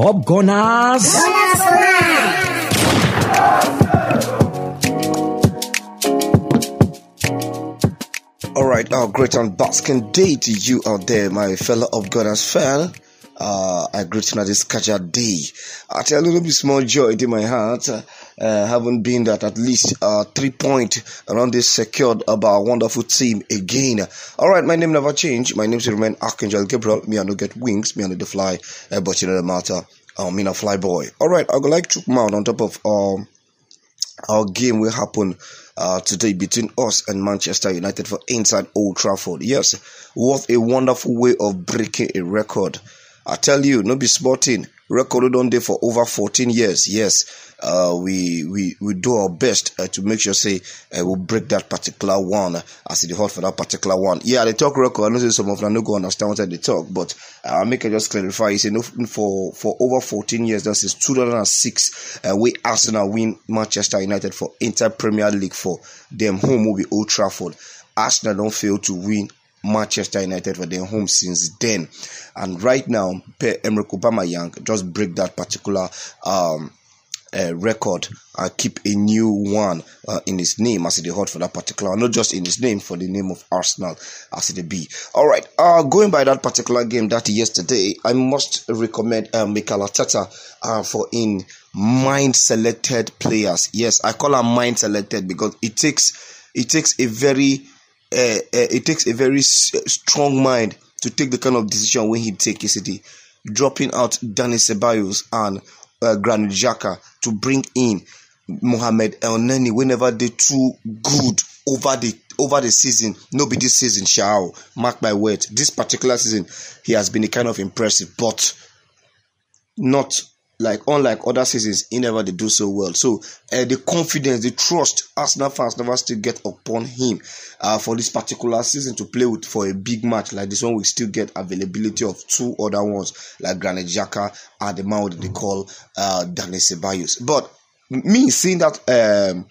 Top Gunners. All right, uh, great and basking day to you out there, my fellow of Gunners fan. Uh, I greet you on this Kaja day. I tell you, a little bit small joy in my heart. Uh, having been that at least uh, three point around this secured about wonderful team again. All right, my name never change. My name remain Archangel Gabriel. Me I no get wings. Me I no the fly. Uh, but you know the matter. Uh, me a fly boy. All right, I would like to mount on top of um our game will happen uh, today between us and Manchester United for inside Old Trafford. Yes, what a wonderful way of breaking a record. I tell you, no be sporting. Recorded on there for over 14 years. Yes, uh, we we we do our best uh, to make sure say uh, we'll break that particular one as it hold for that particular one. Yeah, they talk record. I know some of them no go understand what they talk, but I'll make it just clarify. Say no for for over 14 years. That is 2006. Uh, we Arsenal win Manchester United for Inter Premier League for them home will be Old Trafford. Arsenal don't fail to win Manchester United for their home since then. And right now, Pierre-Emerick Aubameyang just break that particular um, uh, record and keep a new one uh, in his name as it hot for that particular, not just in his name, for the name of Arsenal as it be. All right, uh, going by that particular game that yesterday, I must recommend uh, Mikel Arteta uh, for in mind selected players. Yes, I call her mind selected because it takes it takes a very uh, it takes a very strong mind to take the kind of decision when he take yesterday, dropping out Dani Ceballos and uh, Granit Xhaka to bring in Mohamed Elneny whenever they too good over the over the season. No be this season, shall mark my words. This particular season, he has been a kind of impressive, but not like unlike other seasons, he never did do so well. So uh, the confidence, the trust, Arsenal fans never still get upon him uh, for this particular season to play with for a big match like this one. We still get availability of two other ones like Granit Xhaka and the man they call uh, Dani Ceballos. But me seeing that um,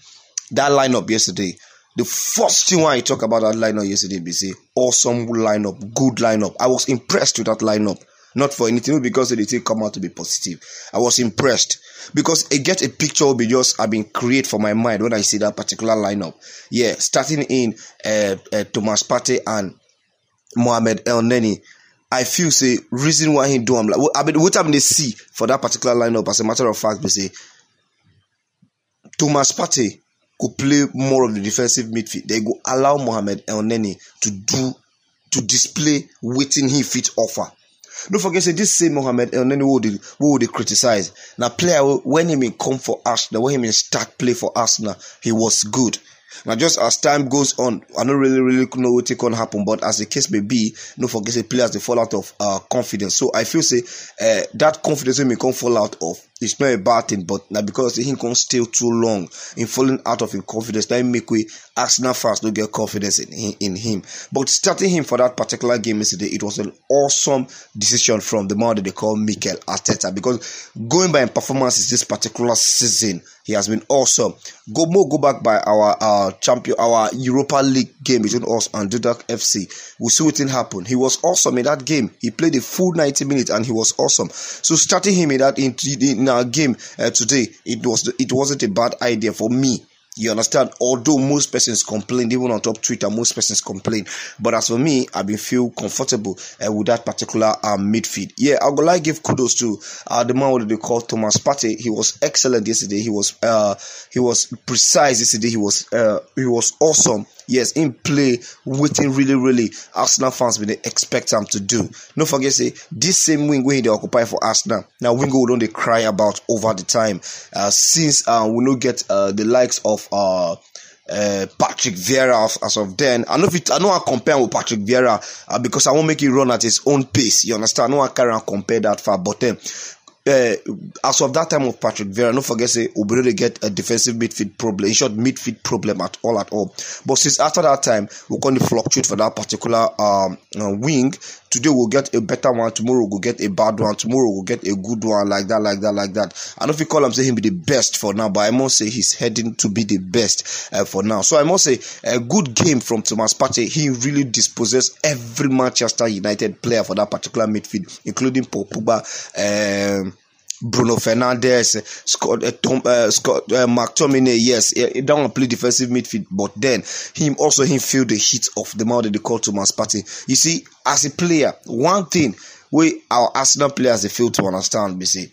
that lineup yesterday. The first thing when I talk about that lineup yesterday, say awesome lineup, good lineup. I was impressed with that lineup. Not for anything, because they didn't come out to be positive. I was impressed because I get a picture be just I've been create for my mind when I see that particular lineup. Yeah, starting in uh, uh, Thomas Partey and Mohamed El Neni. I feel say reason why he do I'm like I mean what I'm they see for that particular lineup as a matter of fact, we say Thomas Partey could play more of the defensive midfield. They go allow Mohamed El Neni to do to display waiting he fit offer. Don't forget, say this same Mohamed and then who they, who they criticize. Now, player when he may come for Arsenal, when he may start play for Arsenal, he was good. Now, just as time goes on, I don't really, really know what it can happen, but as the case may be, don't forget, say players they fall out of uh, confidence. So I feel say uh, that confidence may come fall out of. It's not a bad thing, but now because he can stay too long in falling out of his confidence, that make we Arsenal fans don't get confidence in, in him. But starting him for that particular game yesterday, it was an awesome decision from the man that they call Mikel Arteta because going by performances this particular season, he has been awesome. Go more go back by our uh, champion, our Europa League game between us and Dundalk FC. We see what happened. He was awesome in that game. He played the full 90 minutes and he was awesome. So starting him in that in, in our game uh, today, it was it wasn't a bad idea for me. You understand? Although most persons complain, even on top Twitter, most persons complain. But as for me, I've been feel comfortable uh, with that particular um, midfield. Yeah, I would like give kudos to uh, the man what they call Thomas Partey. He was excellent yesterday. He was uh, he was precise yesterday. He was uh, he was awesome. Yes, in play, waiting really, really Arsenal fans will expect him to do. Don't forget, say this same wing where they occupy for Arsenal. Now, Wingo don't they cry about over the time uh, since uh, we no get uh, the likes of uh, uh, Patrick Vieira as, of then. I know if it, I know I compare with Patrick Vieira uh, because I won't make it run at his own pace. You understand? I know I can't compare that far, but then. Uh, as of that time of Patrick Vieira, don't forget say they get a defensive midfield problem, in short midfield problem at all at all. But since after that time, going to fluctuate for that particular um, uh, wing. Today we'll get a better one, tomorrow we'll get a bad one, tomorrow we'll get a good one, like that, like that, like that. I don't you call him say him be the best for now, but I must say he's heading to be the best uh, for now. So I must say a good game from Thomas Partey. He really dispossessed every Manchester United player for that particular midfield, including Paul Pogba. Um, Bruno Fernandes, Scott, uh, Tom, uh, Scott uh, McTominay, yes, he don't play defensive midfield, but then him also him feel the heat of the man that they call Thomas Partey. You see, as a player, one thing we our Arsenal players they fail to understand, we say,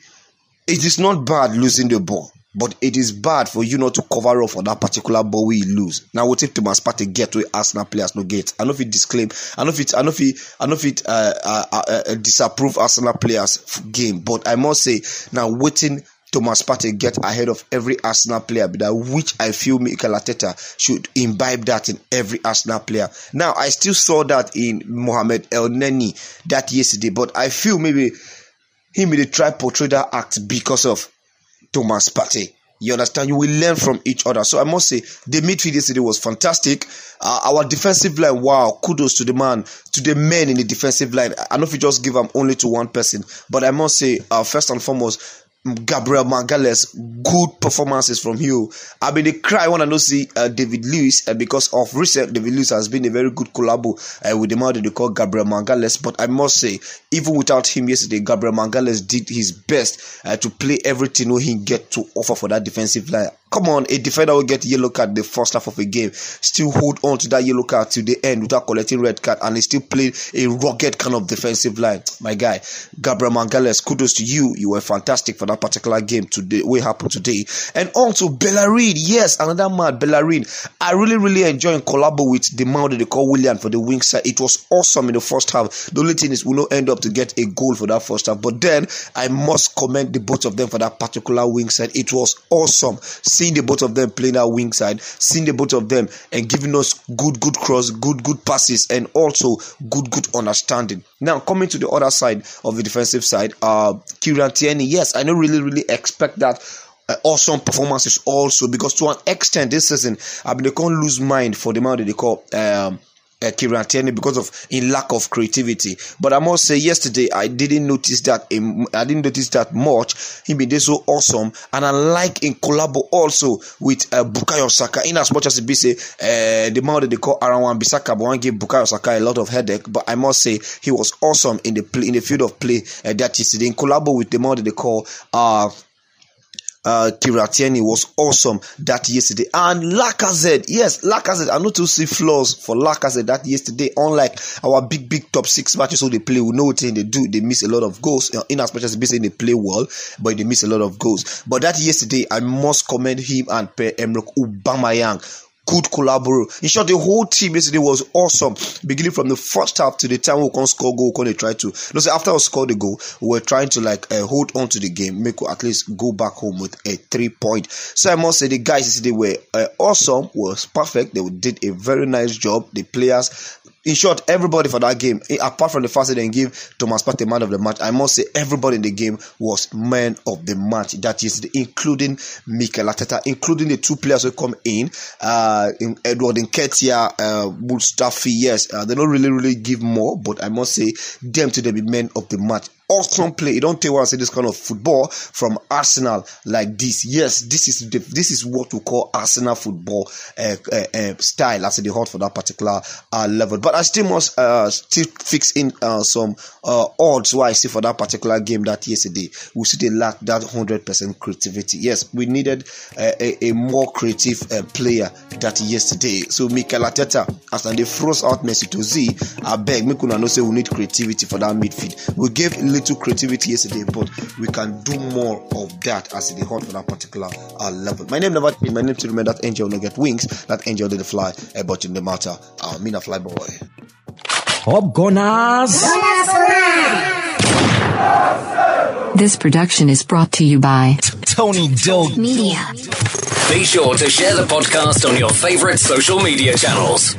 it is not bad losing the ball. But it is bad for you not to cover up for that particular ball we lose. Now what if Thomas Partey get to Arsenal players no get? I know if it disclaim, I know if it, I know if it, I know if it uh, uh, uh, uh, disapprove Arsenal players game. But I must say now waiting Thomas Partey get ahead of every Arsenal player, but which I feel Mikel Arteta should imbibe that in every Arsenal player. Now I still saw that in Mohamed Elneny that yesterday, but I feel maybe he may try portray that act because of Thomas Partey. You understand? You will learn from each other. So I must say, the midfield yesterday was fantastic. Uh, our defensive line, wow, kudos to the man, to the men in the defensive line. I know if you just give them only to one person, but I must say, uh, first and foremost, Gabriel Magalhaes, good performances from you. I mean, they cry when I don't see uh, David Luiz uh, because of recent David Luiz has been a very good collabo uh, with the man that they call Gabriel Magalhaes. But I must say, even without him yesterday, Gabriel Magalhaes did his best uh, to play everything he get to offer for that defensive line. Come on, a defender will get yellow card the first half of a game, still hold on to that yellow card to the end without collecting red card, and he still played a rugged kind of defensive line. My guy, Gabriel Magalhaes, kudos to you. You were fantastic for that particular game today. What happened today, and also Bellerin. Yes, another man, Bellerin. I really, really enjoy collabo with the man that they call Willian for the wing side. It was awesome in the first half. The only thing is we don't end up to get a goal for that first half, but then I must commend the both of them for that particular wing side. It was awesome seeing the both of them playing our wing side, seeing the both of them and giving us good, good cross, good, good passes, and also good, good understanding. Now, coming to the other side of the defensive side, uh, Kieran Tierney, yes, I don't really, really expect that uh, awesome performances also because to an extent this season, I mean, they can't lose mind for the amount that they call um, uh, Kieran Tierney because of in lack of creativity. But I must say, yesterday I didn't notice that. In, I didn't notice that much. He been so awesome, and I like in collabo also with uh, Bukayo Saka. In as much as it be say uh, the man that they call Aaron Wan Bissaka, but one give Bukayo Saka a lot of headache. But I must say he was awesome in the play, in the field of play uh, that yesterday in collabo with the man that they call uh uh, Tiratieni was awesome that yesterday. And Lacazette, yes, Lacazette, I know to see flaws for Lacazette that yesterday. Unlike our big, big top six matches, so they play, we know what they do. They miss a lot of goals. In as much as basically they play well, but they miss a lot of goals. But that yesterday, I must commend him and Per Emerick Aubameyang good collaboration. In short, the whole team yesterday was awesome. Beginning from the first half to the time we can score goal, we try to. No, say after we scored the goal, we were trying to like uh, hold on to the game, make at least go back home with a three point. So I must say the guys yesterday were uh, awesome, was perfect. They did a very nice job. The players in short, everybody for that game, eh, apart from the fact that they give Thomas Partey man of the match, I must say everybody in the game was man of the match. That yesterday, including Mikel Arteta, including the two players who come in, uh, in Edward Nketiah, uh, Mustafi. Yes, uh, they don't really, really give more, but I must say them to be men of the match awesome play. You don't tell say this kind of football from Arsenal like this. Yes, this is the, this is what we call Arsenal football uh, uh, uh, style as the hot for that particular uh, level. But I still must uh, still fix in uh, some odds why I see for that particular game that yesterday we see they lack that hundred percent creativity. Yes, we needed a, a, more creative player that yesterday. So Mikel Arteta, as they froze out Mesut Ozil, I beg could not say we need creativity for that midfield. We gave little creativity yesterday, but we can do more of that as it is hot for that particular uh, level. My name never changed. My name to remember that angel no get wings. That angel didn't fly, uh, but in the matter, uh, mean a fly boy. Up Gunners! This production is brought to you by Tony Dog Media. Be sure to share the podcast on your favorite social media channels.